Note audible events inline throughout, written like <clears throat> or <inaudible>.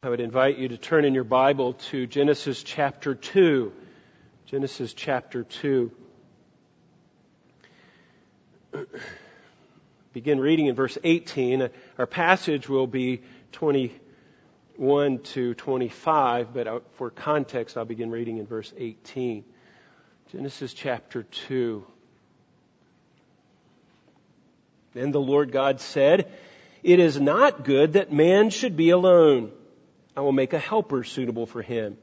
I would invite you to turn in your Bible to Genesis chapter 2. Genesis chapter 2. <clears throat> Begin reading in verse 18. Our passage will be 21 to 25, but uh, for context, I'll begin reading in verse 18. Genesis chapter 2. Then the Lord God said, It is not good that man should be alone. I will make a helper suitable for him.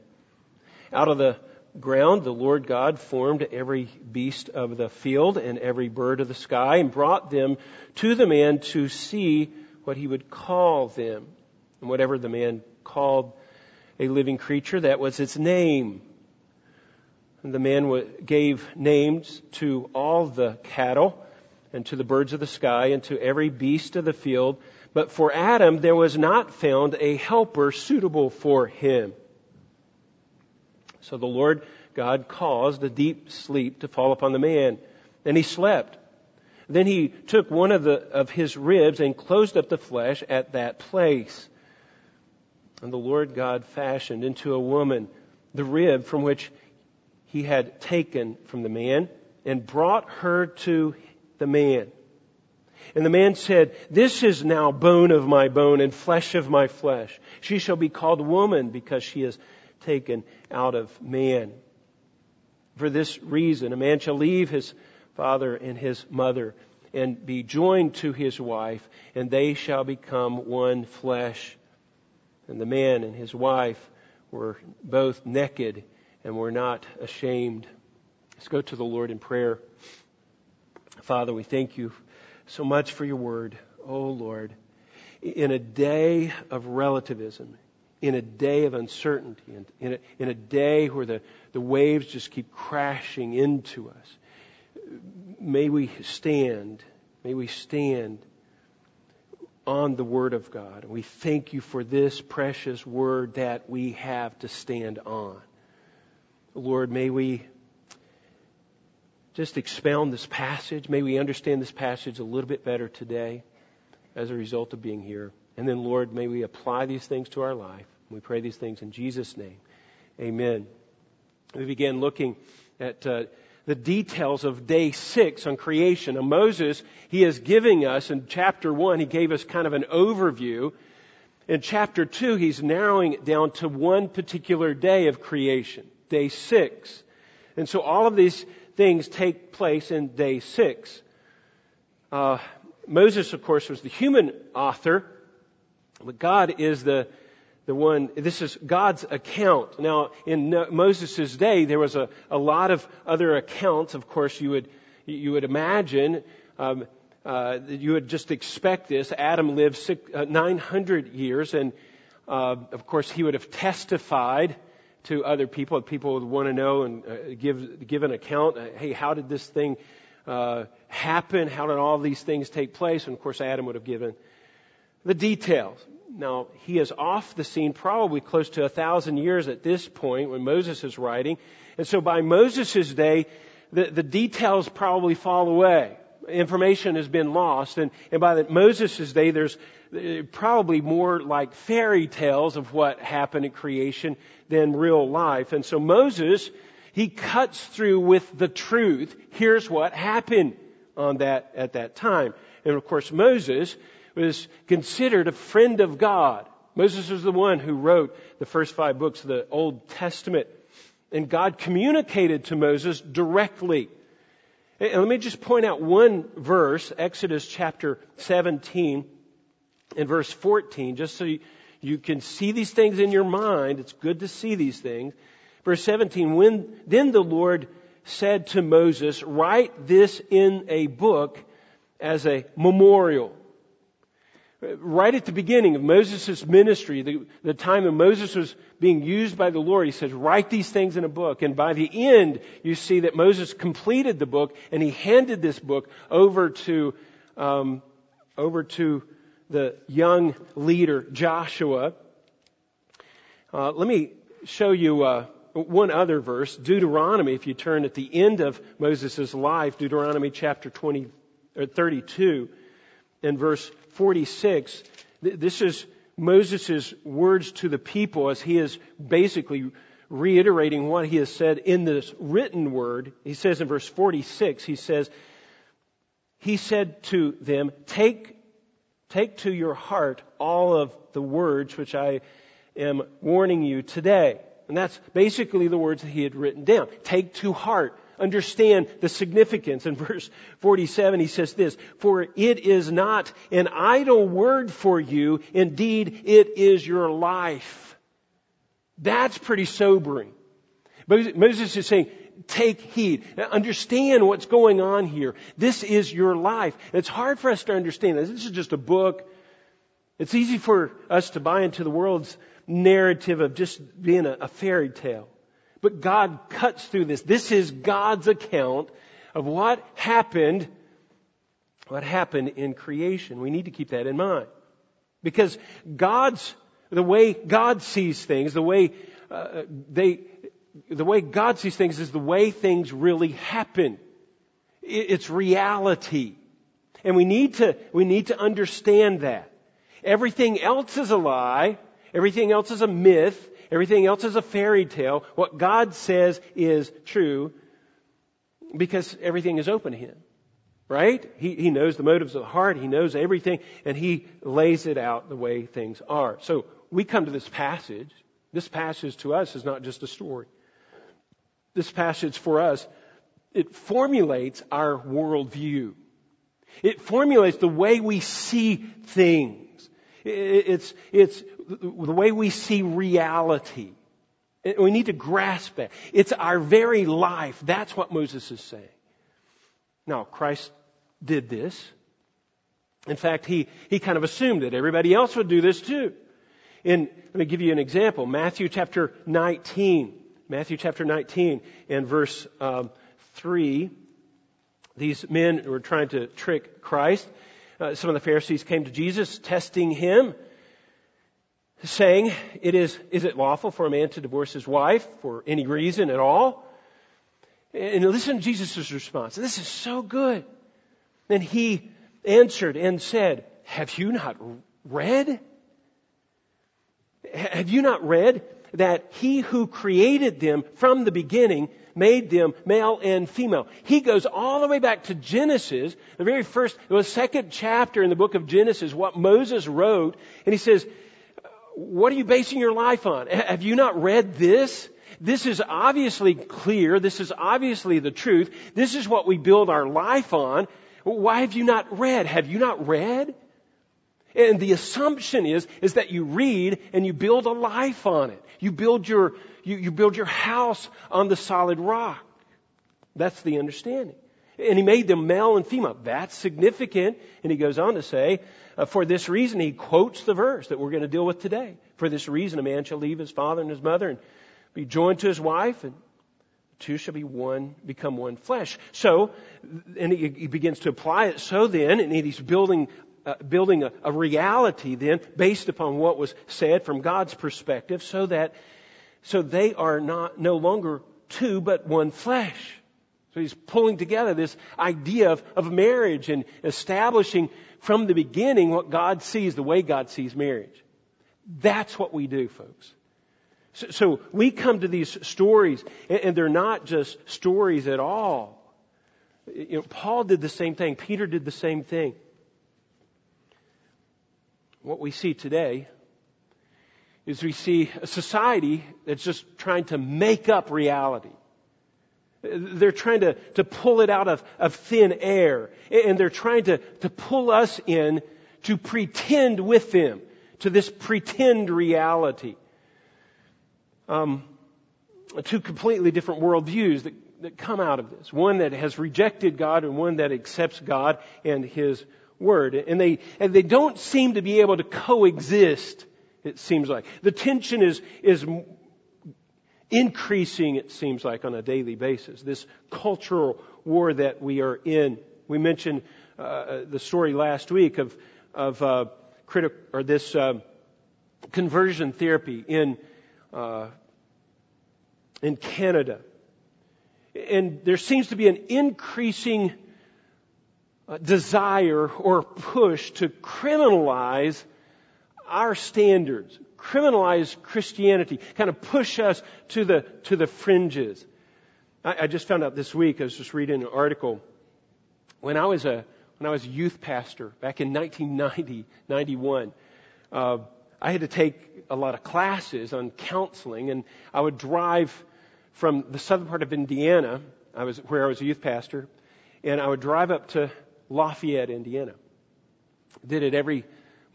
Out of the ground, the Lord God formed every beast of the field and every bird of the sky and brought them to the man to see what he would call them. And whatever the man called a living creature, that was its name. And the man gave names to all the cattle and to the birds of the sky and to every beast of the field but for Adam, there was not found a helper suitable for him. So the Lord God caused a deep sleep to fall upon the man, and he slept. Then he took one of, the, of his ribs and closed up the flesh at that place. And the Lord God fashioned into a woman the rib from which he had taken from the man and brought her to the man. And the man said, This is now bone of my bone and flesh of my flesh. She shall be called woman because she is taken out of man. For this reason, a man shall leave his father and his mother and be joined to his wife, and they shall become one flesh. And the man and his wife were both naked and were not ashamed. Let's go to the Lord in prayer. Father, we thank you so much for your word, oh Lord. In a day of relativism, in a day of uncertainty, in a, in a day where the, the waves just keep crashing into us, may we stand, may we stand on the Word of God. And we thank you for this precious Word that we have to stand on. Lord, may we just expound this passage. May we understand this passage a little bit better today as a result of being here. And then, Lord, may we apply these things to our life. We pray these things in Jesus' name. Amen. We began looking at uh, the details of day six on creation. Moses, he is giving us in chapter one, he gave us kind of an overview. In chapter two, he's narrowing it down to one particular day of creation, day six. And so all of these things take place in day six. Uh, Moses, of course, was the human author, but God is the the one, this is God's account. Now, in Moses' day, there was a, a lot of other accounts. Of course, you would, you would imagine, um, uh, you would just expect this. Adam lived six, uh, 900 years, and uh, of course, he would have testified to other people. People would want to know and uh, give give an account. Uh, hey, how did this thing uh, happen? How did all these things take place? And of course, Adam would have given the details. Now he is off the scene, probably close to a thousand years at this point when Moses is writing, and so by Moses' day, the, the details probably fall away information has been lost. And, and by the, Moses' day, there's probably more like fairy tales of what happened in creation than real life. And so Moses, he cuts through with the truth. Here's what happened on that, at that time. And of course, Moses was considered a friend of God. Moses was the one who wrote the first five books of the Old Testament. And God communicated to Moses directly. And let me just point out one verse, Exodus chapter 17 and verse 14, just so you, you can see these things in your mind. It's good to see these things. Verse 17, when, then the Lord said to Moses, write this in a book as a memorial right at the beginning of Moses' ministry, the, the time that Moses was being used by the Lord, he says, write these things in a book. And by the end, you see that Moses completed the book and he handed this book over to, um, over to the young leader, Joshua. Uh, let me show you, uh, one other verse, Deuteronomy, if you turn at the end of Moses' life, Deuteronomy chapter 20, or 32 and verse 46, this is Moses' words to the people as he is basically reiterating what he has said in this written word. He says in verse 46, he says, He said to them, Take, take to your heart all of the words which I am warning you today. And that's basically the words that he had written down. Take to heart. Understand the significance. In <laughs> verse 47, he says this, For it is not an idle word for you. Indeed, it is your life. That's pretty sobering. Moses is saying, take heed. Understand what's going on here. This is your life. It's hard for us to understand this. This is just a book. It's easy for us to buy into the world's narrative of just being a, a fairy tale. But God cuts through this. This is God's account of what happened, what happened in creation. We need to keep that in mind. Because God's, the way God sees things, the way uh, they, the way God sees things is the way things really happen. It's reality. And we need to, we need to understand that. Everything else is a lie Everything else is a myth. Everything else is a fairy tale. What God says is true because everything is open to Him. Right? He, he knows the motives of the heart. He knows everything and He lays it out the way things are. So we come to this passage. This passage to us is not just a story. This passage for us, it formulates our worldview. It formulates the way we see things. It's, it's the way we see reality. We need to grasp it. It's our very life. That's what Moses is saying. Now, Christ did this. In fact, he, he kind of assumed that everybody else would do this too. In, let me give you an example. Matthew chapter 19. Matthew chapter 19 and verse um, 3. These men were trying to trick Christ. Uh, some of the Pharisees came to Jesus, testing him, saying, "It is is it lawful for a man to divorce his wife for any reason at all?" And listen to Jesus' response. This is so good. And he answered and said, "Have you not read? Have you not read that he who created them from the beginning made them male and female. He goes all the way back to Genesis, the very first, the second chapter in the book of Genesis, what Moses wrote, and he says, what are you basing your life on? Have you not read this? This is obviously clear. This is obviously the truth. This is what we build our life on. Why have you not read? Have you not read? And the assumption is, is that you read and you build a life on it. You build your, you, you build your house on the solid rock. That's the understanding. And he made them male and female. That's significant. And he goes on to say, uh, for this reason, he quotes the verse that we're going to deal with today. For this reason, a man shall leave his father and his mother and be joined to his wife, and two shall be one, become one flesh. So, and he, he begins to apply it. So then, and he's building uh, building a, a reality then based upon what was said from God's perspective so that so they are not no longer two but one flesh. So he's pulling together this idea of, of marriage and establishing from the beginning what God sees, the way God sees marriage. That's what we do, folks. So, so we come to these stories, and, and, they're not just stories at all. You know, Paul did the same thing. Peter did the same thing what we see today is we see a society that's just trying to make up reality. They're trying to, to pull it out of, of thin air. And they're trying to, to pull us in to pretend with them to this pretend reality. Um, two completely different worldviews that, that come out of this. One that has rejected God and one that accepts God and His word. And they, and they don't seem to be able to coexist, it seems like. The tension is, is increasing, it seems like, on a daily basis. This cultural war that we are in. We mentioned uh, the story last week of, of uh, critic, or this uh, conversion therapy in, uh, in Canada. And there seems to be an increasing desire or push to criminalize our standards, criminalize Christianity, kind of push us to the, to the fringes. I, I just found out this week, I was just reading an article. When I was a, when I was a youth pastor back in 1990, 91, uh, I had to take a lot of classes on counseling, and I would drive from the southern part of Indiana, I was, where I was a youth pastor, and I would drive up to Lafayette, Indiana. Did it every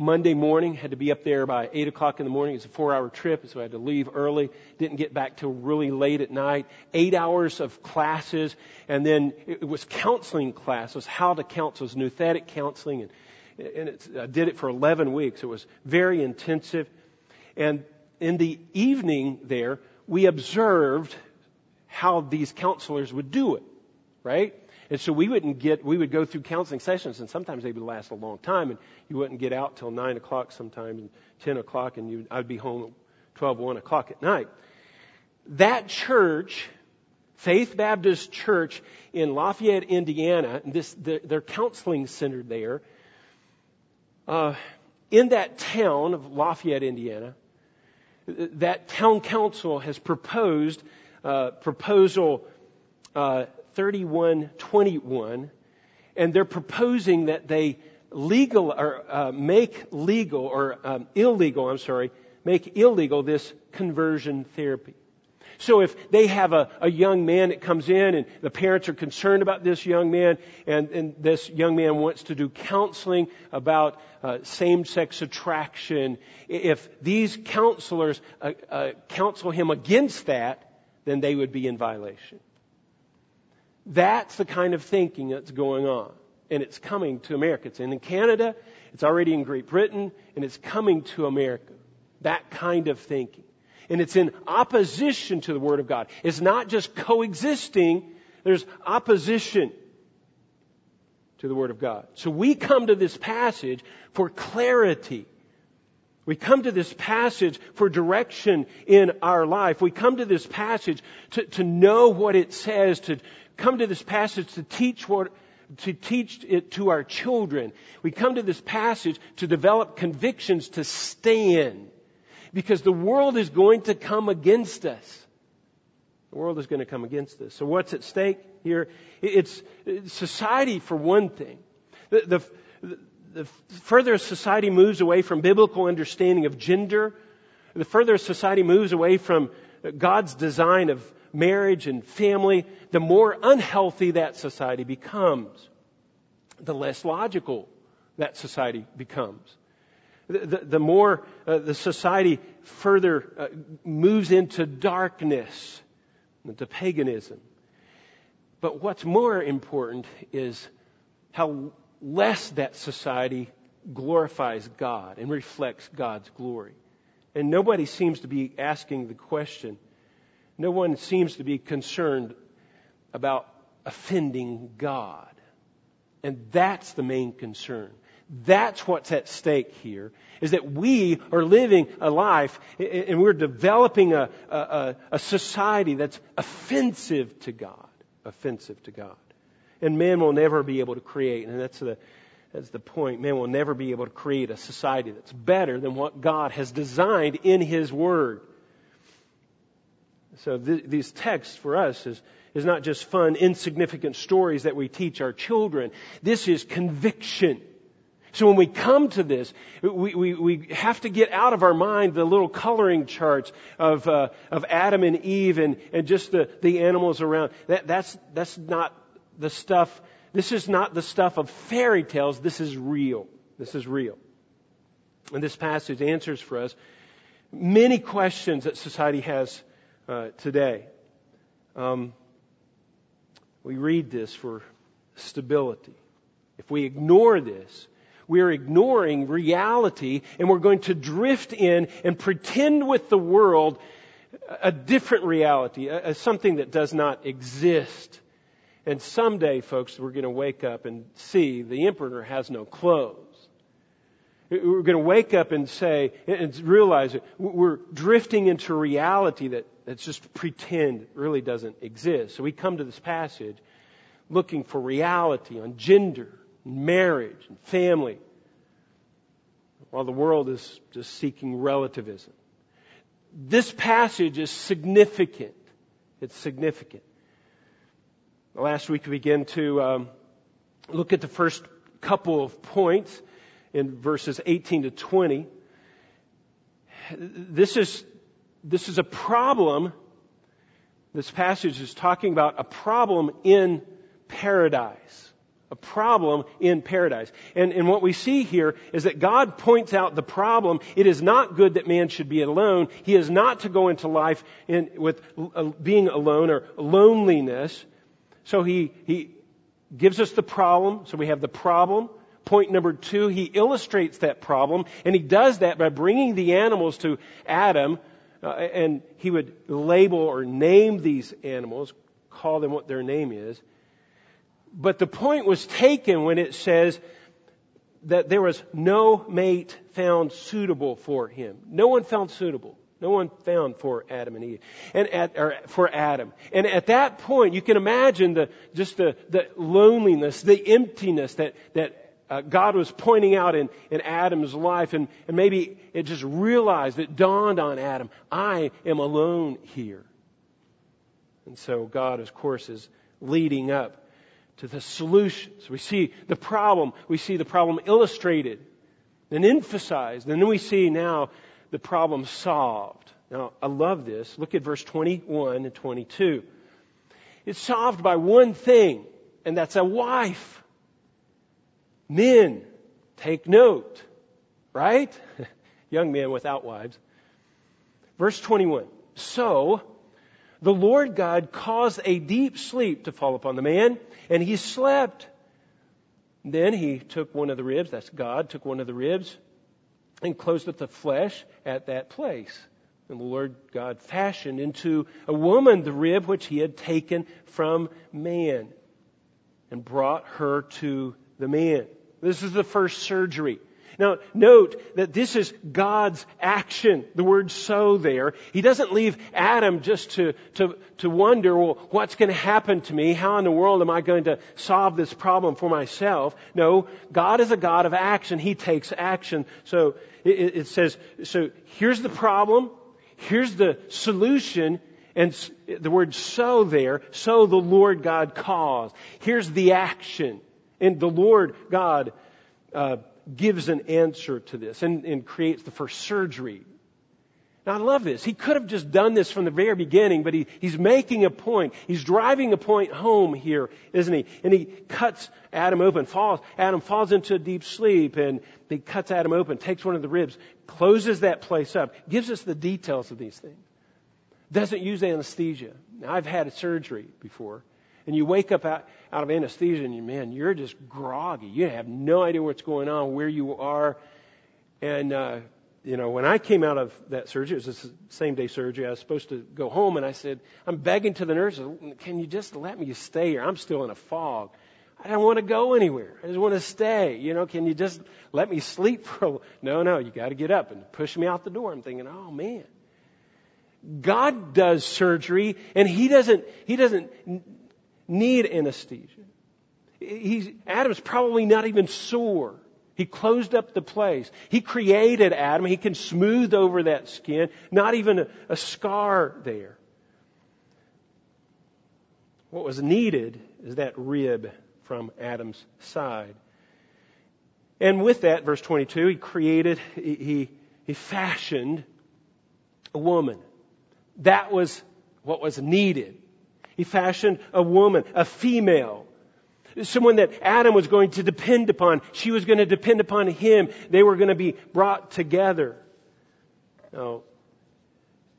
Monday morning, had to be up there by 8 o'clock in the morning. It's a four hour trip, so I had to leave early. Didn't get back till really late at night. Eight hours of classes, and then it was counseling classes, how to counsel, it was nouthetic counseling, and, and I did it for 11 weeks. It was very intensive. And in the evening there, we observed how these counselors would do it, right? And so we wouldn't get, we would go through counseling sessions and sometimes they would last a long time and you wouldn't get out till 9 o'clock sometimes and 10 o'clock and you, I'd be home at 12, 1 o'clock at night. That church, Faith Baptist Church in Lafayette, Indiana, this, the, their counseling center there, uh, in that town of Lafayette, Indiana, that town council has proposed uh, proposal uh, 3121, and they're proposing that they legal or uh, make legal or um, illegal, I'm sorry, make illegal this conversion therapy. So if they have a, a young man that comes in and the parents are concerned about this young man and, and this young man wants to do counseling about uh, same-sex attraction, if these counselors uh, uh, counsel him against that, then they would be in violation. That's the kind of thinking that's going on. And it's coming to America. It's in Canada, it's already in Great Britain, and it's coming to America. That kind of thinking. And it's in opposition to the Word of God. It's not just coexisting, there's opposition to the Word of God. So we come to this passage for clarity. We come to this passage for direction in our life. We come to this passage to, to know what it says, to, come to this passage to teach what, to teach it to our children. We come to this passage to develop convictions to stand. Because the world is going to come against us. The world is going to come against us. So what's at stake here? It's, society for one thing. The, the, the further society moves away from biblical understanding of gender, the further society moves away from God's design of marriage and family, the more unhealthy that society becomes, the less logical that society becomes. The, the, the more uh, the society further uh, moves into darkness, into paganism. But what's more important is how less that society glorifies God and reflects God's glory. And nobody seems to be asking the question, no one seems to be concerned about offending God. And that's the main concern. That's what's at stake here, is that we are living a life and we're developing a, a, a society that's offensive to God. Offensive to God. And man will never be able to create, and that's the, that's the point. Man will never be able to create a society that's better than what God has designed in His Word. So th- these texts for us is, is not just fun, insignificant stories that we teach our children. This is conviction. So when we come to this, we, we, we have to get out of our mind the little coloring charts of, uh, of Adam and Eve and, and just the, the animals around. That, that's, that's not the stuff, this is not the stuff of fairy tales. This is real. This is real. And this passage answers for us many questions that society has uh, today. Um, we read this for stability. If we ignore this, we are ignoring reality and we're going to drift in and pretend with the world a different reality, a, a something that does not exist. And someday, folks, we're going to wake up and see the emperor has no clothes. We're going to wake up and say, and realize that we're drifting into reality that, that's just pretend, really doesn't exist. So we come to this passage looking for reality on gender, marriage, and family. while the world is just seeking relativism. This passage is significant. It's significant. Last week we began to um, look at the first couple of points in verses 18 to 20. This is, this is a problem. This passage is talking about a problem in paradise a problem in paradise. And, and what we see here is that God points out the problem. It is not good that man should be alone. He is not to go into life in, with uh, being alone or loneliness. So he, he gives us the problem. So we have the problem. Point number two, he illustrates that problem, and he does that by bringing the animals to Adam, uh, and he would label or name these animals, call them what their name is. But the point was taken when it says that there was no mate found suitable for him. No one found suitable. No one found for Adam and Eve, and at, or for Adam. And at that point, you can imagine the just the, the loneliness, the emptiness that that uh, God was pointing out in, in Adam's life, and, and maybe it just realized, it dawned on Adam, I am alone here. And so God, of course, is leading up to the solutions. We see the problem, we see the problem illustrated and emphasized, and then we see now the problem solved. Now, I love this. Look at verse 21 and 22. It's solved by one thing, and that's a wife. Men, take note, right? <laughs> Young men without wives. Verse 21. So, the Lord God caused a deep sleep to fall upon the man, and he slept. Then he took one of the ribs, that's God, took one of the ribs and closed up the flesh at that place. And the Lord God fashioned into a woman the rib which he had taken from man and brought her to the man. This is the first surgery. Now, note that this is God's action. The word so there. He doesn't leave Adam just to, to, to wonder, well, what's going to happen to me? How in the world am I going to solve this problem for myself? No, God is a God of action. He takes action. So it, it says, so here's the problem. Here's the solution. And the word so there, so the Lord God caused. Here's the action. And the Lord God, uh, gives an answer to this and, and creates the first surgery. Now I love this. He could have just done this from the very beginning, but he, he's making a point. He's driving a point home here, isn't he? And he cuts Adam open, falls, Adam falls into a deep sleep and he cuts Adam open, takes one of the ribs, closes that place up, gives us the details of these things. Doesn't use anesthesia. Now I've had a surgery before and you wake up out, out of anesthesia and you, man, you're just groggy. You have no idea what's going on, where you are. And, uh, you know, when I came out of that surgery, it was the same day surgery. I was supposed to go home and I said, I'm begging to the nurses, can you just let me stay here? I'm still in a fog. I don't want to go anywhere. I just want to stay. You know, can you just let me sleep for a while? <laughs> No, no, you got to get up and push me out the door. I'm thinking, oh man. God does surgery and he doesn't, he doesn't need anesthesia. He's, Adam's probably not even sore. He closed up the place. He created Adam. He can smooth over that skin. Not even a, a scar there. What was needed is that rib from Adam's side. And with that, verse 22, he created, he, he, he fashioned a woman. That was what was needed. He fashioned a woman, a female. Someone that Adam was going to depend upon. She was going to depend upon him. They were going to be brought together. Now,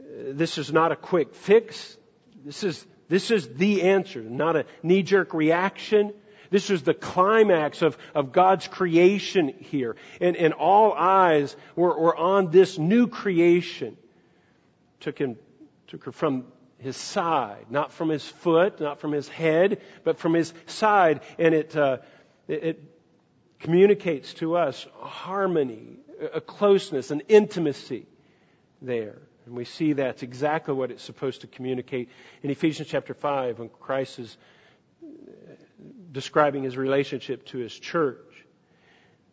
this is not a quick fix. This is, this is the answer, not a knee-jerk reaction. This is the climax of, of God's creation here. And, and all eyes were, were on this new creation. Took him, took her from his side, not from his foot, not from his head, but from his side. And it, uh, it, it communicates to us harmony, a closeness, an intimacy there. And we see that's exactly what it's supposed to communicate in Ephesians chapter 5 when Christ is describing his relationship to his church.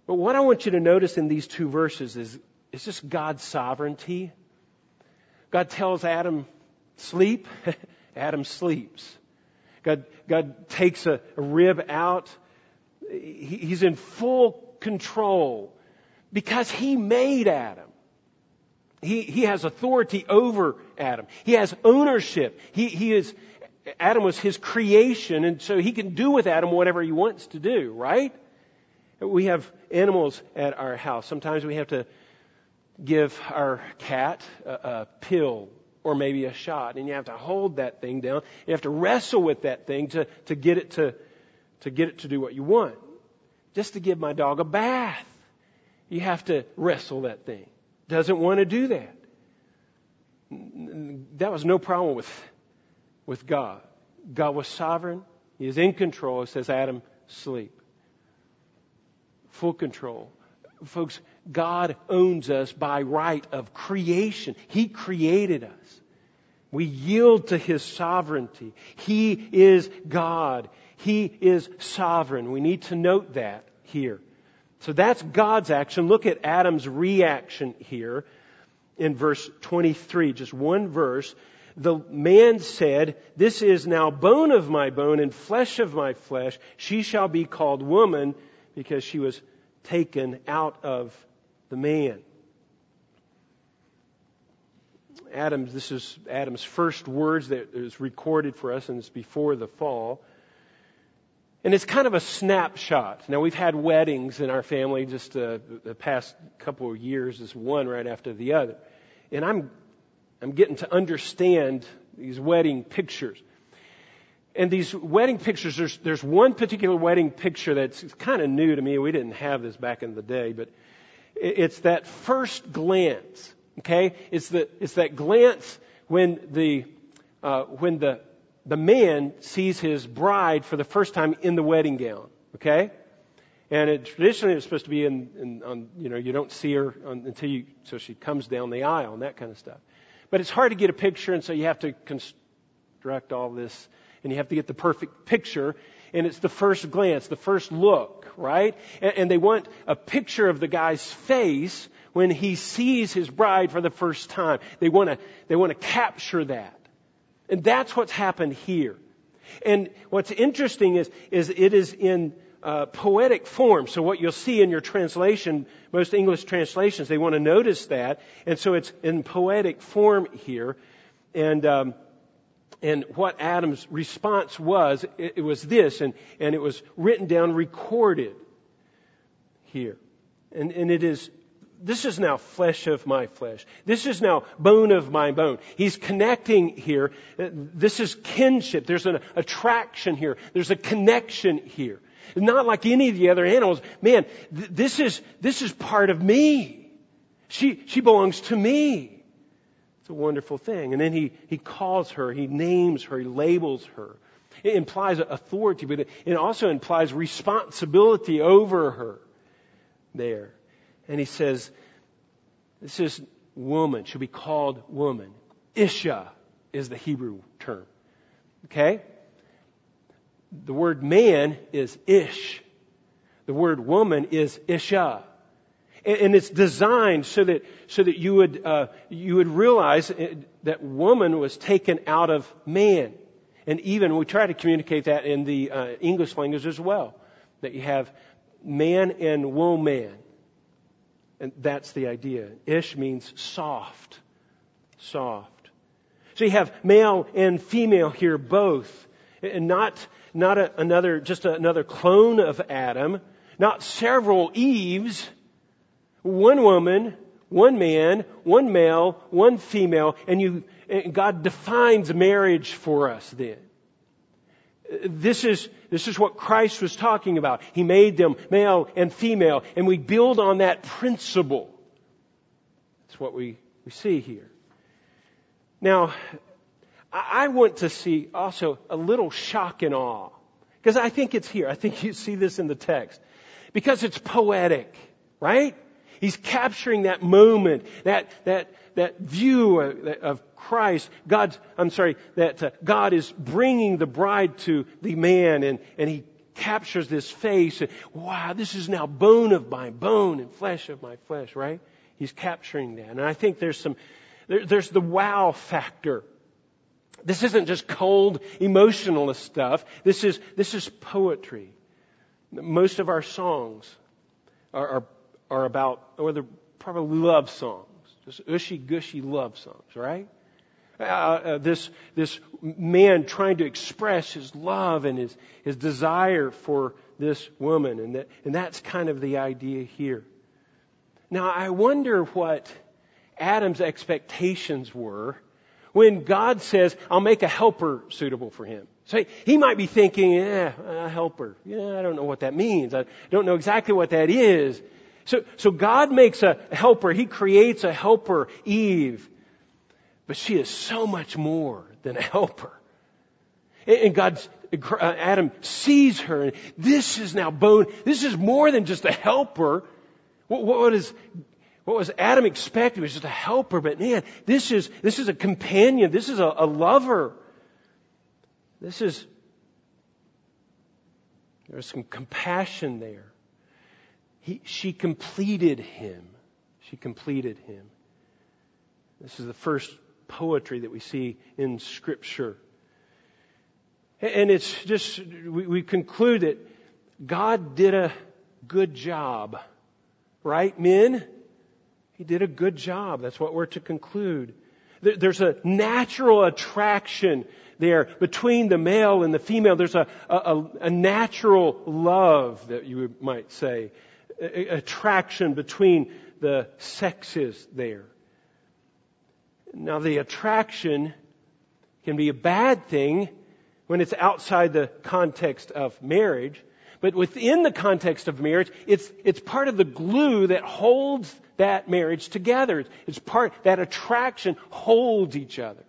But what I want you to notice in these two verses is, is just God's sovereignty. God tells Adam, sleep. <laughs> Adam sleeps. God, God takes a, a rib out. He, he's in full control because he made Adam. He, he has authority over Adam. He has ownership. He, he is, Adam was his creation, and so he can do with Adam whatever he wants to do, right? We have animals at our house. Sometimes we have to give our cat a, a pill or maybe a shot, and you have to hold that thing down. You have to wrestle with that thing to, to get it to, to get it to do what you want. Just to give my dog a bath, you have to wrestle that thing. Doesn't want to do that. That was no problem with, with God. God was sovereign. He is in control. It says, Adam, sleep. Full control. Folks, God owns us by right of creation. He created us. We yield to His sovereignty. He is God. He is sovereign. We need to note that here. So that's God's action. Look at Adam's reaction here in verse 23, just one verse. The man said, This is now bone of my bone and flesh of my flesh. She shall be called woman because she was taken out of the man. Adam's, this is Adam's first words that is recorded for us, and it's before the fall. And it's kind of a snapshot. Now we've had weddings in our family just uh, the past couple of years, just one right after the other. And I'm, I'm getting to understand these wedding pictures. And these wedding pictures, there's, there's one particular wedding picture that's kind of new to me. We didn't have this back in the day, but it's that first glance. Okay? It's the, it's that glance when the, uh, when the, the man sees his bride for the first time in the wedding gown. Okay? And it, traditionally it's supposed to be in, in on, you know, you don't see her on, until you, so she comes down the aisle and that kind of stuff. But it's hard to get a picture and so you have to construct all this and you have to get the perfect picture. And it's the first glance, the first look, right? And, and they want a picture of the guy's face when he sees his bride for the first time. They want to, they want to capture that. And that's what's happened here. And what's interesting is, is it is in uh, poetic form. So what you'll see in your translation, most English translations, they want to notice that. And so it's in poetic form here. And, um, and what Adam's response was, it, it was this, and, and it was written down, recorded here. And, and it is this is now flesh of my flesh. This is now bone of my bone. He's connecting here. This is kinship. There's an attraction here. There's a connection here. Not like any of the other animals. Man, th- this is, this is part of me. She, she belongs to me. It's a wonderful thing. And then he, he calls her, he names her, he labels her. It implies authority, but it also implies responsibility over her there. And he says, this is woman, should be called woman. Isha is the Hebrew term. Okay? The word man is ish. The word woman is isha. And, it's designed so that, so that you would, uh, you would realize uh, that woman was taken out of man. And even we try to communicate that in the uh, English language as well. That you have man and woman. And that's the idea. Ish means soft. Soft. So you have male and female here both. And not, not a, another, just another clone of Adam. Not several Eves. One woman, one man, one male, one female. And you, and God defines marriage for us then. This is, this is what Christ was talking about. He made them male and female, and we build on that principle. That's what we, we see here. Now, I want to see also a little shock and awe. Because I think it's here. I think you see this in the text. Because it's poetic, right? He's capturing that moment, that, that, that view of Christ, God's, I'm sorry, that uh, God is bringing the bride to the man and, and he, captures this face. And, wow, this is now bone of my bone and flesh of my flesh, right? He's capturing that. And I think there's some, there, there's the wow factor. This isn't just cold emotionalist stuff. This is, this is poetry. Most of our songs are, are, are about, or they're probably love songs. Just ushy gushy love songs, right? Uh, uh, this, this man trying to express his love and his, his desire for this woman. And, that, and that's kind of the idea here. Now, I wonder what Adam's expectations were when God says, I'll make a helper suitable for him. So he might be thinking, yeah, a helper. Yeah, I don't know what that means. I don't know exactly what that is. So, so God makes a helper. He creates a helper, Eve. But she is so much more than a helper. And God, uh, Adam sees her and this is now bone. This is more than just a helper. What, what is, what was Adam expecting was just a helper, but man, this is, this is a companion. This is a, a lover. This is, there's some compassion there. He, she completed him. She completed him. This is the first poetry that we see in Scripture. And it's just, we, conclude that God did a good job. Right, men? He did a good job. That's what we're to conclude. There's a natural attraction there between the male and the female. There's a, a, a natural love that you might say. Attraction between the sexes there. Now the attraction can be a bad thing when it's outside the context of marriage, but within the context of marriage, it's, it's part of the glue that holds that marriage together. It's part, that attraction holds each other.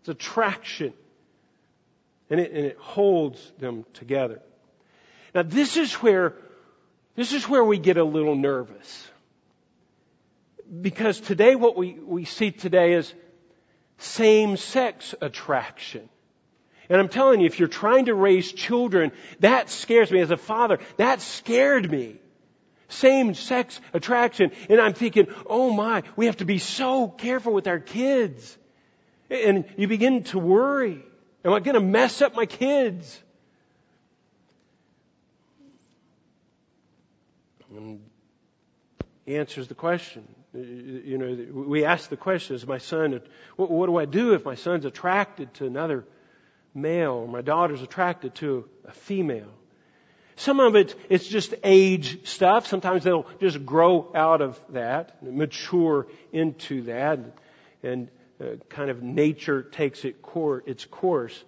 It's attraction. And it, and it holds them together. Now this is where, this is where we get a little nervous because today what we, we see today is same-sex attraction. And I'm telling you, if you're trying to raise children, that scares me as a father. That scared me. Same-sex attraction. And I'm thinking, oh my, we have to be so careful with our kids. And you begin to worry. Am I going to mess up my kids? And answers the question. You know, we ask the question, is my son, what, do I do if my son's attracted to another male or my daughter's attracted to a female? Some of it, it's just age stuff. Sometimes they'll just grow out of that, mature into that, and uh, kind of nature takes it its course.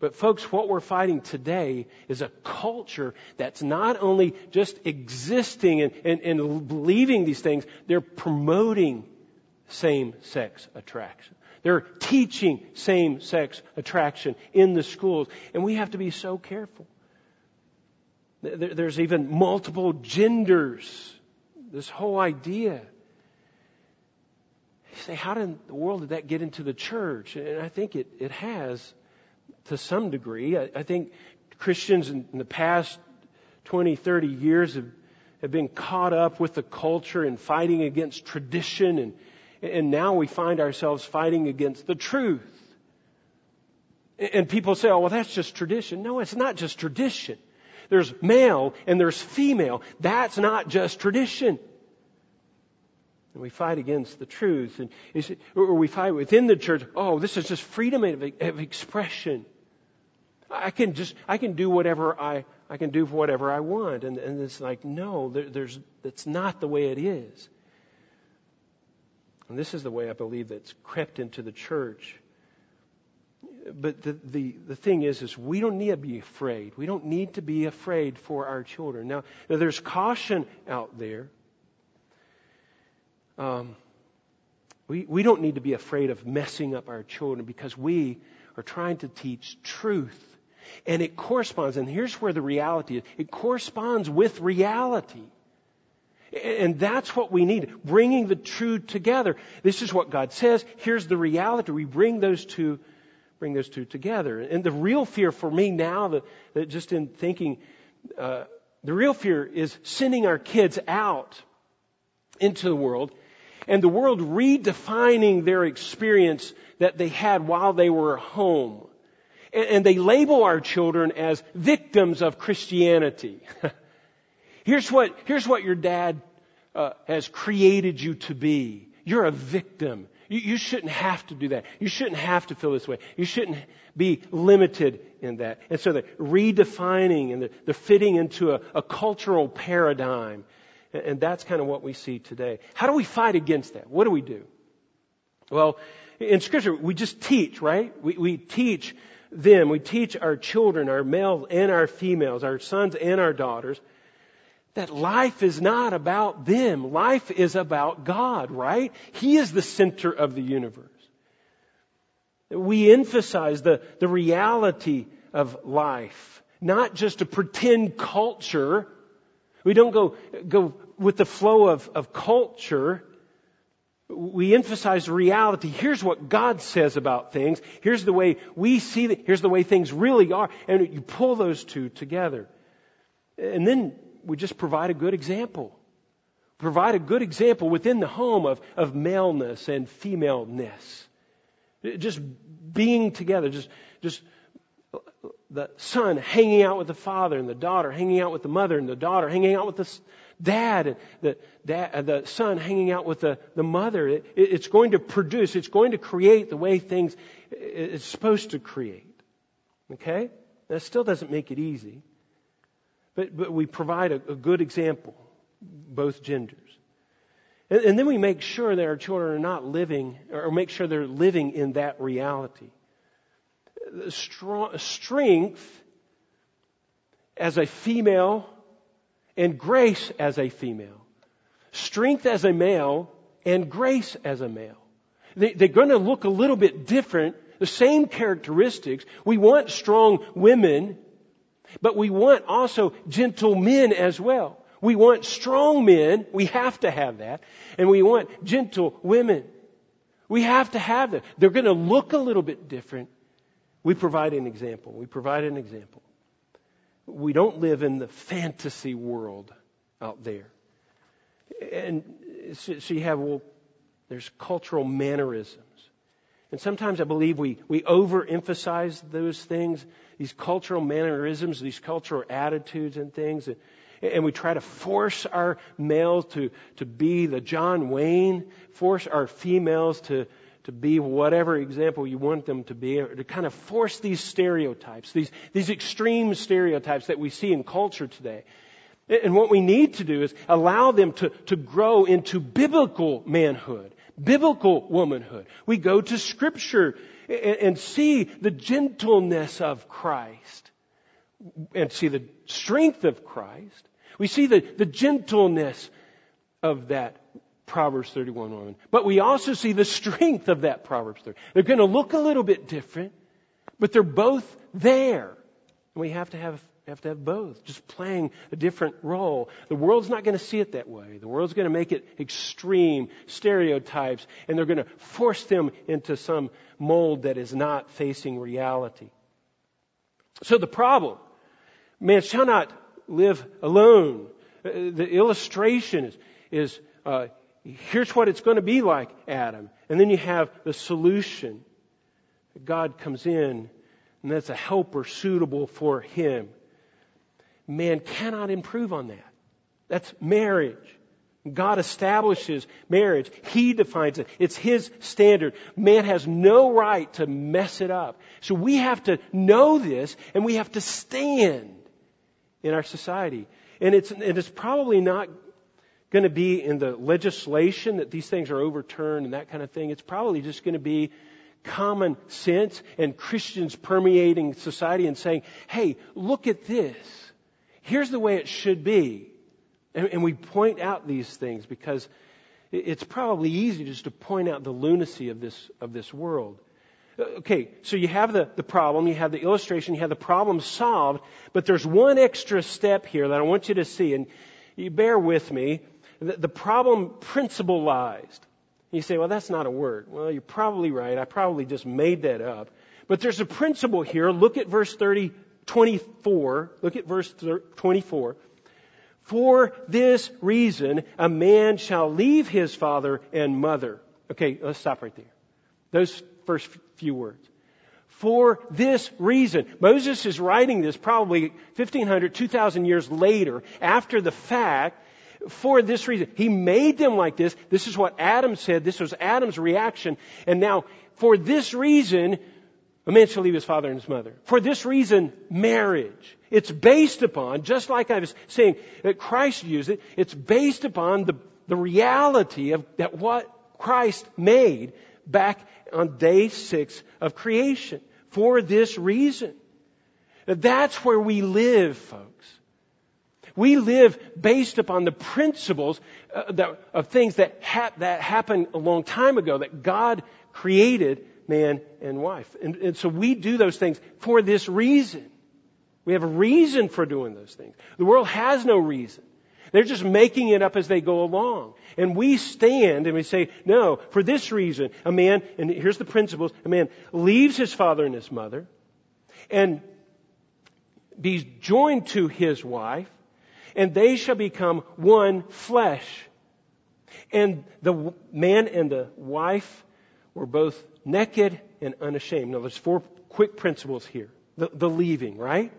But folks, what we're fighting today is a culture that's not only just existing and, and, and believing these things, they're promoting same-sex attraction. They're teaching same-sex attraction in the schools. And we have to be so careful. There's even multiple genders. This whole idea. You say, how in the world did that get into the church? And I think it, it has to some degree. I, I think Christians in, in, the past 20, 30 years have, have been caught up with the culture and fighting against tradition and, and now we find ourselves fighting against the truth. And people say, oh, well, that's just tradition. No, it's not just tradition. There's male and there's female. That's not just tradition. And we fight against the truth. And or we fight within the church. Oh, this is just freedom of, of expression. I can just, I can do whatever I, I can do whatever I want. And, and it's like, no, there, there's, that's not the way it is. And this is the way I believe that's crept into the church. But the, the, the thing is, is we don't need to be afraid. We don't need to be afraid for our children. Now, now there's caution out there. Um, we, we don't need to be afraid of messing up our children because we are trying to teach truth. And it corresponds, and here's where the reality is. It corresponds with reality. And that's what we need. Bringing the two together. This is what God says. Here's the reality. We bring those two, bring those two together. And the real fear for me now that, that just in thinking uh, the real fear is sending our kids out into the world and the world redefining their experience that they had while they were home. And, they label our children as victims of Christianity. <laughs> here's what, here's what your dad uh, has created you to be. You're a victim. You, you shouldn't have to do that. You shouldn't have to feel this way. You shouldn't be limited in that. And so the redefining and the, the fitting into a, a cultural paradigm. And, and that's kind of what we see today. How do we fight against that? What do we do? Well, in scripture, we just teach, right? We, we teach them. We teach our children, our males and our females, our sons and our daughters, that life is not about them. Life is about God, right? He is the center of the universe. We emphasize the, the reality of life, not just a pretend culture. We don't go, go with the flow of, of culture. We emphasize reality. Here's what God says about things. Here's the way we see it. Here's the way things really are. And you pull those two together. And then we just provide a good example. Provide a good example within the home of, of maleness and femaleness. Just being together, just, just the son hanging out with the father and the daughter hanging out with the mother and the daughter hanging out with the dad and the, dad, uh, the son hanging out with the, the mother. It, it's going to produce, it's going to create the way things it's supposed to create. Okay? That still doesn't make it easy. But, but we provide a, a good example, both genders. And, and, then we make sure that our children are not living, or make sure they're living in that reality. Strong, strength as a female and grace as a female. Strength as a male and grace as a male. They, they're going to look a little bit different, the same characteristics. We want strong women but we want also gentle men as well. We want strong men. We have to have that. And we want gentle women. We have to have that. They're going to look a little bit different. We provide an example. We provide an example. We don't live in the fantasy world out there. And so you have, well, there's cultural mannerisms. And sometimes I believe we, we overemphasize those things these cultural mannerisms, these cultural attitudes and things. And, and we try to force our males to, to be the John Wayne, force our females to, to be whatever example you want them to be, or to kind of force these stereotypes, these, these extreme stereotypes that we see in culture today. And what we need to do is allow them to, to grow into biblical manhood, biblical womanhood. We go to scripture and see the gentleness of Christ and see the strength of Christ. We see the, the gentleness of that Proverbs 31 woman. But we also see the strength of that Proverbs 30. They're going to look a little bit different, but they're both there. And we have to have have to have both, just playing a different role. The world's not going to see it that way. The world's going to make it extreme stereotypes, and they're going to force them into some mold that is not facing reality. So the problem, man shall not live alone. Uh, the illustration is, is uh, here's what it's going to be like, Adam. And then you have the solution. God comes in, and that's a helper suitable for him. Man cannot improve on that. That's marriage. God establishes marriage. He defines it. It's His standard. Man has no right to mess it up. So we have to know this and we have to stand in our society. And it's, and it's probably not going to be in the legislation that these things are overturned and that kind of thing. It's probably just going to be common sense and Christians permeating society and saying, hey, look at this. Here's the way it should be. And, and we point out these things because it's probably easy just to point out the lunacy of this, of this world. Uh, okay, so you have the, the problem, you have the illustration, you have the problem solved, but there's one extra step here that I want you to see, and you bear with me. The, the problem principalized. You say, well, that's not a word. Well, you're probably right. I probably just made that up. But there's a principle here. Look at verse 30 24, look at verse 24. For this reason, a man shall leave his father and mother. Okay, let's stop right there. Those first few words. For this reason. Moses is writing this probably 1500, 2000 years later, after the fact, for this reason. He made them like this. This is what Adam said. This was Adam's reaction. And now, for this reason, a man shall leave his father and his mother. For this reason, marriage. It's based upon, just like I was saying that Christ used it, it's based upon the, the reality of that what Christ made back on day six of creation. For this reason. That's where we live, folks. We live based upon the principles uh, that, of things that, ha- that happened a long time ago, that God created man and wife. And, and so we do those things for this reason. We have a reason for doing those things. The world has no reason. They're just making it up as they go along. And we stand and we say, no, for this reason, a man, and here's the principles, a man leaves his father and his mother and be joined to his wife and they shall become one flesh. And the man and the wife were both naked and unashamed. Now there's four quick principles here. The, the leaving, right?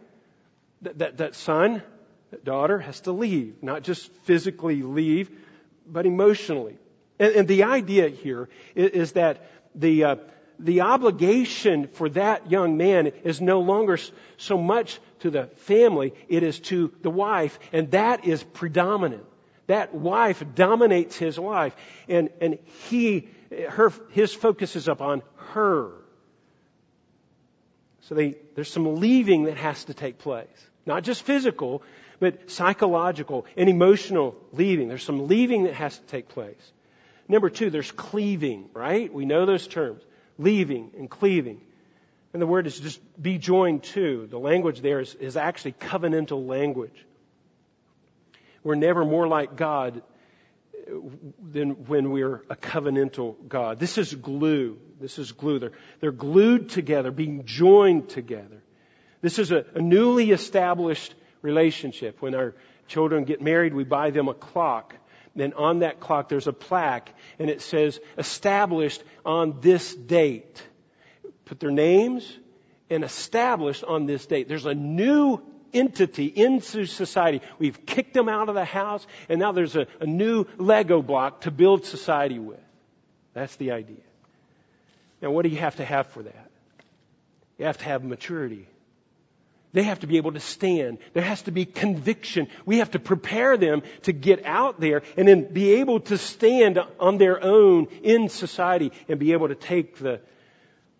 That, that, that son, that daughter has to leave. Not just physically leave, but emotionally. And, and the idea here is, is that the, uh, the obligation for that young man is no longer so much to the family, it is to the wife, and that is predominant. That wife dominates his life, and, and he, her, his focus is upon her. So they, there's some leaving that has to take place. Not just physical, but psychological and emotional leaving. There's some leaving that has to take place. Number two, there's cleaving, right? We know those terms. Leaving and cleaving. And the word is just be joined to. The language there is, is actually covenantal language. We're never more like God uh, than when we're a covenantal God. This is glue. This is glue. They're, they're glued together, being joined together. This is a, a newly established relationship. When our children get married, we buy them a clock. Then on that clock, there's a plaque, and it says, established on this date put their names and established on this date. There's a new entity into society. We've kicked them out of the house, and now there's a, a new Lego block to build society with. That's the idea. Now, what do you have to have for that? You have to have maturity. They have to be able to stand. There has to be conviction. We have to prepare them to get out there and then be able to stand on their own in society and be able to take the,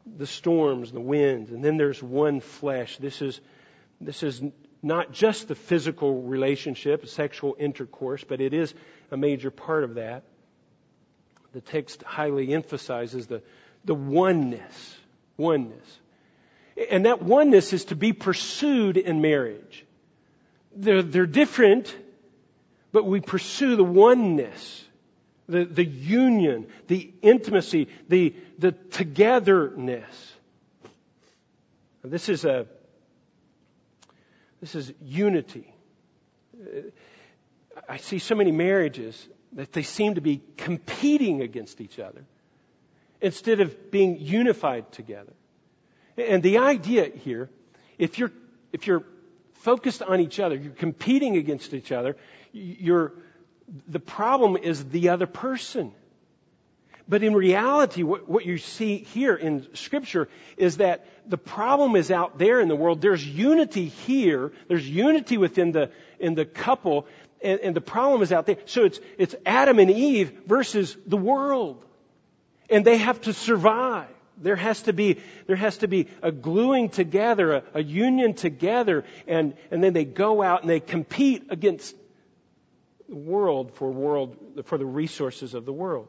the storms, the winds, and then there's one flesh. This is, this is not just the physical relationship, sexual intercourse, but it is a major part of that. The text highly emphasizes the, the oneness. Oneness. And that oneness is to be pursued in marriage. They're, they're different, but we pursue the oneness the, the union, the intimacy, the, the togetherness. This is a, this is unity. Uh, I see so many marriages that they seem to be competing against each other instead of being unified together. And the idea here, if you're, if you're focused on each other, you're competing against each other, you're, the problem is the other person. But in reality, what, what, you see here in scripture is that the problem is out there in the world. There's unity here. There's unity within the, in the couple. And, and the problem is out there. So it's, it's Adam and Eve versus the world. And they have to survive. There has to be, there has to be a gluing together, a, a union together, and, and then they go out and they compete against world for world for the resources of the world.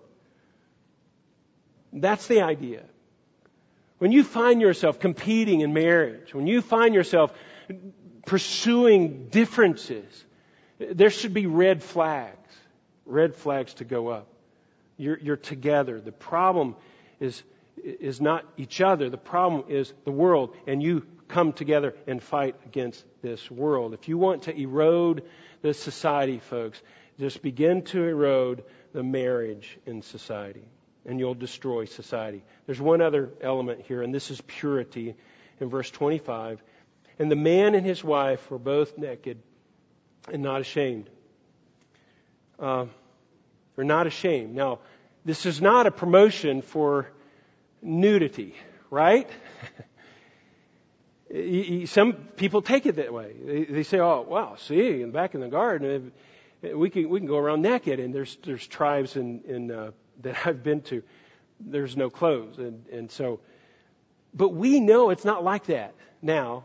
That's the idea. When you find yourself competing in marriage, when you find yourself pursuing differences, there should be red flags, red flags to go up. You're, you're together. The problem is, is not each other. The problem is the world, and you come together and fight against this world. If you want to erode the society, folks, just begin to erode the marriage in society, and you'll destroy society. There's one other element here, and this is purity in verse 25. And the man and his wife were both naked and not ashamed. Uh, they're not ashamed. Now, this is not a promotion for nudity, right? <laughs> Some people take it that way. They say, "Oh, wow, see, back in the garden, we can we can go around naked." And there's there's tribes in in uh, <laughs> that I've been to. There's no clothes, and and so, but we know it's not like that now.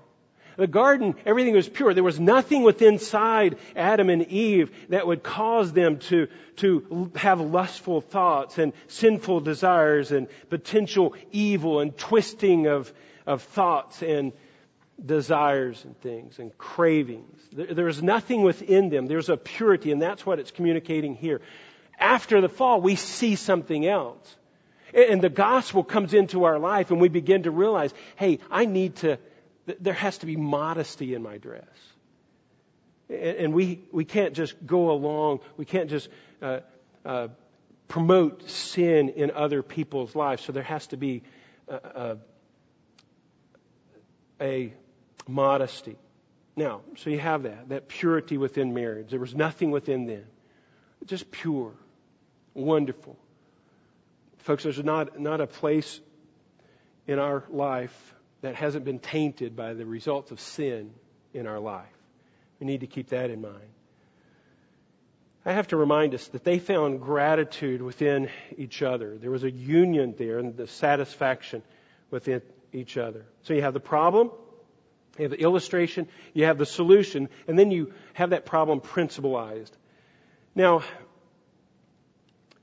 The garden, everything was pure. There was nothing within inside Adam and Eve that would cause them to, to have lustful thoughts and sinful desires and potential evil and twisting of, of thoughts and desires and things and cravings. There, There is nothing within them. There's a purity, and that's what it's communicating here. After the fall, we see something else. And the gospel comes into our life, and we begin to realize, hey, I need to, there has to be modesty in my dress. And we, we can't just go along, we can't just uh, uh, promote sin in other people's lives. So there has to be a, a, a modesty. Now, so you have that, that purity within marriage. There was nothing within them. Just pure. Wonderful. Folks, there's not, not a place in our life that hasn't been tainted by the results of sin in our life. We need to keep that in mind. I have to remind us that they found gratitude within each other. There was a union there and the satisfaction within each other. So you have the problem, you have the illustration, you have the solution, and then you have that problem principalized. Now,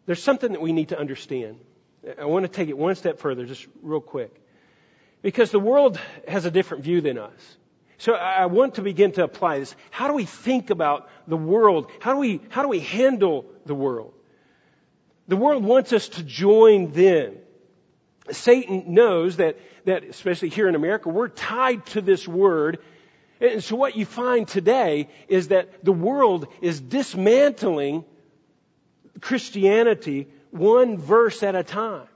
there's something that we need to understand. I want to take it one step further, just real quick. Because the world has a different view than us. So I want to begin to apply this. How do we think about the world? How do we, how do we handle the world? The world wants us to join them. Satan knows that, that, especially here in America, we're tied to this word. And so what you find today is that the world is dismantling Christianity one verse at a time.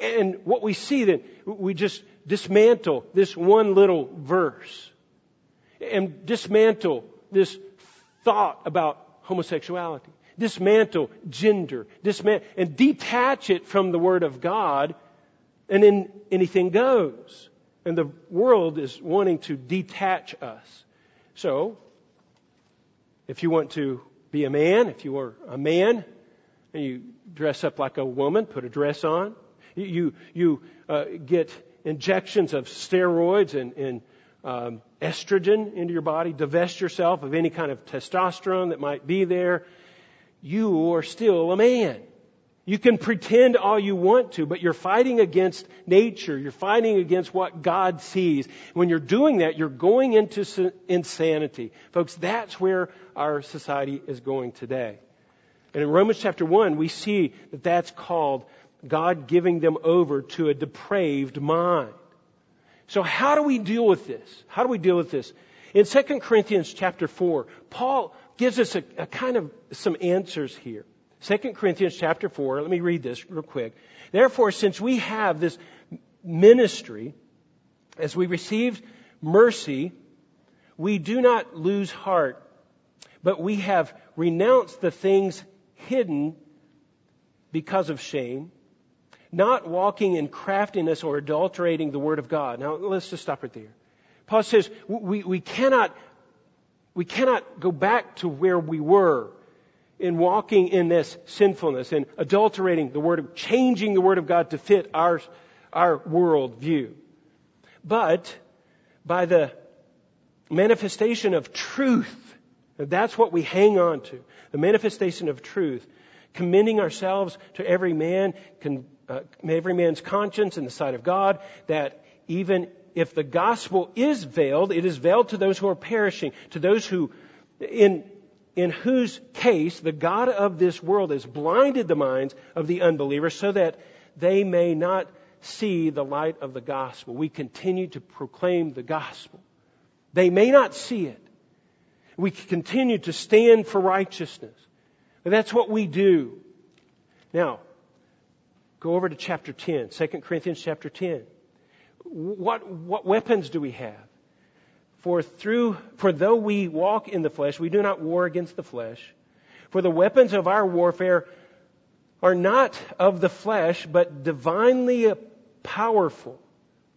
And what we see then, we just dismantle this one little verse and dismantle this thought about homosexuality, dismantle gender, dismantle, and detach it from the Word of God and then anything goes. And the world is wanting to detach us. So, if you want to be a man, if you are a man, and you dress up like a woman, put a dress on, you, you uh, get injections of steroids and, and um, estrogen into your body, divest yourself of any kind of testosterone that might be there, you are still a man. You can pretend all you want to, but you're fighting against nature. You're fighting against what God sees. When you're doing that, you're going into insanity. Folks, that's where our society is going today. And in Romans chapter 1, we see that that's called God giving them over to a depraved mind. So how do we deal with this? How do we deal with this? In 2 Corinthians chapter 4, Paul gives us a, a kind of some answers here. 2 Corinthians chapter 4, let me read this real quick. Therefore, since we have this ministry, as we received mercy, we do not lose heart, but we have renounced the things hidden because of shame, not walking in craftiness or adulterating the word of God. Now, let's just stop right there. Paul says we, we cannot, we cannot go back to where we were in walking in this sinfulness and adulterating the word of, changing the word of God to fit our, our world view. But by the manifestation of truth, that's what we hang on to. The manifestation of truth, commending ourselves to every man, con, uh, every man's conscience in the sight of God, that even if the gospel is veiled, it is veiled to those who are perishing, to those who, in in whose case the God of this world has blinded the minds of the unbelievers so that they may not see the light of the gospel. We continue to proclaim the gospel. They may not see it. We continue to stand for righteousness. But that's what we do. Now, go over to chapter 10, 2 Corinthians chapter 10. What, what weapons do we have? For through, for though we walk in the flesh, we do not war against the flesh. For the weapons of our warfare are not of the flesh, but divinely powerful.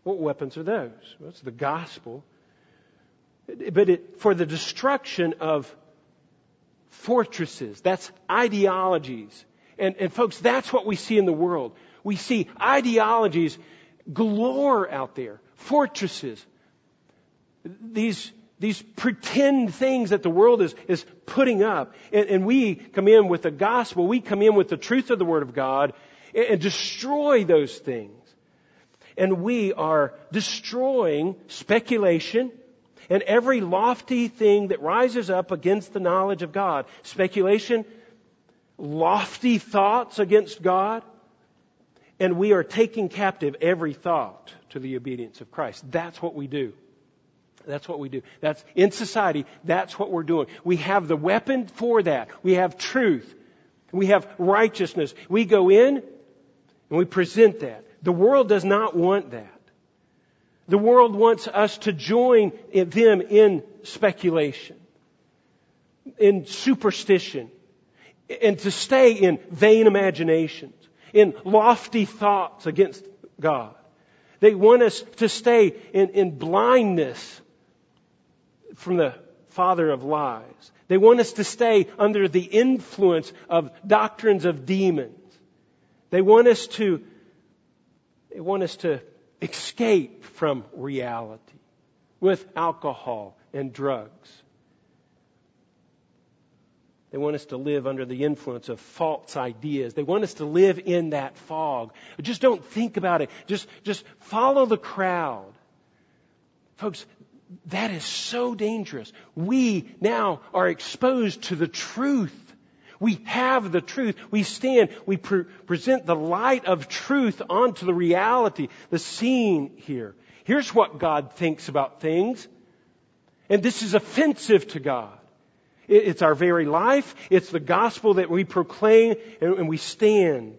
What weapons are those? Well, it's the gospel. But it, for the destruction of fortresses, that's ideologies. And, and folks, that's what we see in the world. We see ideologies galore out there, fortresses, these these pretend things that the world is, is putting up. And, and, we come in with the gospel, we come in with the truth of the Word of God and, and destroy those things. And we are destroying speculation and every lofty thing that rises up against the knowledge of God. Speculation, lofty thoughts against God, and we are taking captive every thought to the obedience of Christ. That's what we do. That's what we do. That's in society. That's what we're doing. We have the weapon for that. We have truth. We have righteousness. We go in and we present that. The world does not want that. The world wants us to join them in speculation, in superstition, and to stay in vain imaginations, in lofty thoughts against God. They want us to stay in, in blindness from the father of lies. They want us to stay under the influence of doctrines of demons. They want us to, they want us to escape from reality with alcohol and drugs. They want us to live under the influence of false ideas. They want us to live in that fog. Just don't think about it. Just, just follow the crowd. Folks, that is so dangerous. We now are exposed to the truth. We have the truth. We stand, we pre- present the light of truth onto the reality, the scene here. Here's what God thinks about things. And this is offensive to God. It's our very life. It's the gospel that we proclaim and we stand.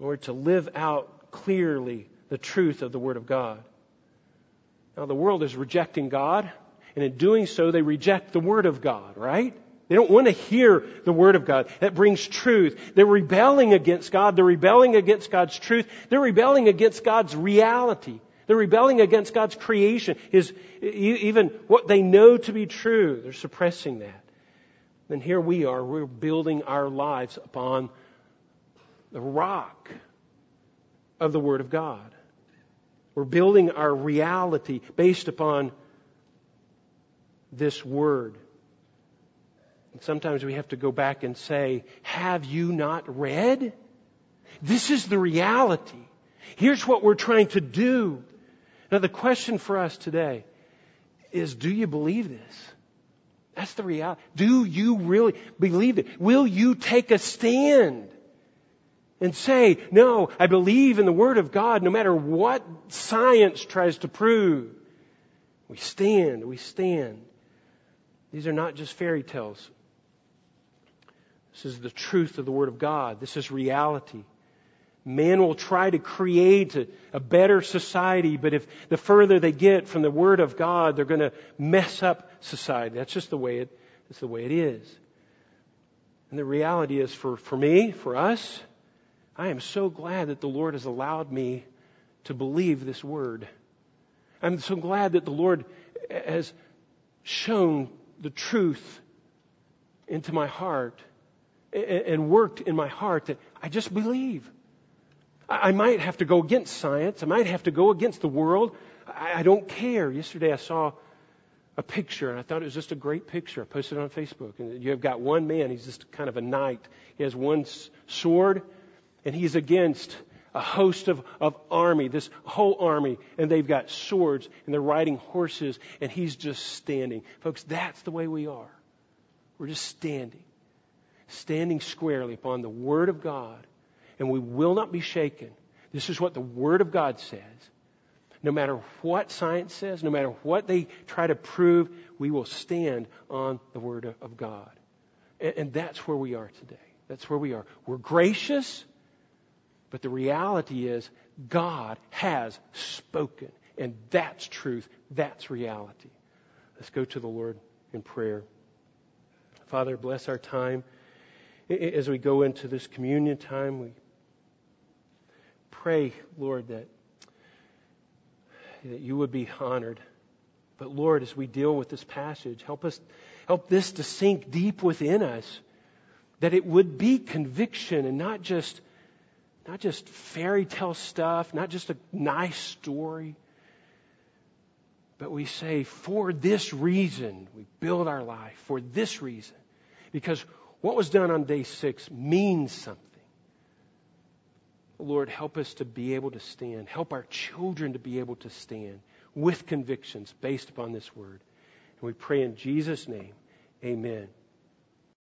Or to live out clearly the truth of the Word of God. Now, the world is rejecting God, and in doing so, they reject the Word of God, right? They don't want to hear the Word of God. That brings truth. They're rebelling against God. They're rebelling against God's truth. They're rebelling against God's reality. They're rebelling against God's creation. His, even what they know to be true. They're suppressing that. And here we are. We're building our lives upon the rock of the Word of God. We're building our reality based upon this word. And sometimes we have to go back and say, have you not read? This is the reality. Here's what we're trying to do. Now the question for us today is, do you believe this? That's the reality. Do you really believe it? Will you take a stand? and say, no, I believe in the Word of God no matter what science tries to prove. We stand, we stand. These are not just fairy tales. This is the truth of the Word of God. This is reality. Man will try to create a, a better society, but if the further they get from the Word of God, they're going to mess up society. That's just the way it, that's the way it is. And the reality is for, for me, for us, I am so glad that the Lord has allowed me to believe this word. I'm so glad that the Lord has shown the truth into my heart and worked in my heart that I just believe. I might have to go against science. I might have to go against the world. I don't care. Yesterday I saw a picture and I thought it was just a great picture. I posted it on Facebook. And you have got one man. He's just kind of a knight. He has one sword and he's against a host of, of army, this whole army, and they've got swords and they're riding horses, and he's just standing. Folks, that's the way we are. We're just standing, standing squarely upon the Word of God, and we will not be shaken. This is what the Word of God says. No matter what science says, no matter what they try to prove, we will stand on the Word of God. And that's where we are today. That's where we are. We're gracious, but the reality is God has spoken. And that's truth. That's reality. Let's go to the Lord in prayer. Father, bless our time. As we go into this communion time, we pray, Lord, that, that you would be honored. But Lord, as we deal with this passage, help us, help this to sink deep within us, that it would be conviction and not just, not just fairy tale stuff, not just a nice story. But we say, for this reason, we build our life, for this reason. Because what was done on day six means something. Lord, help us to be able to stand. Help our children to be able to stand with convictions based upon this word. And we pray in Jesus' name, amen.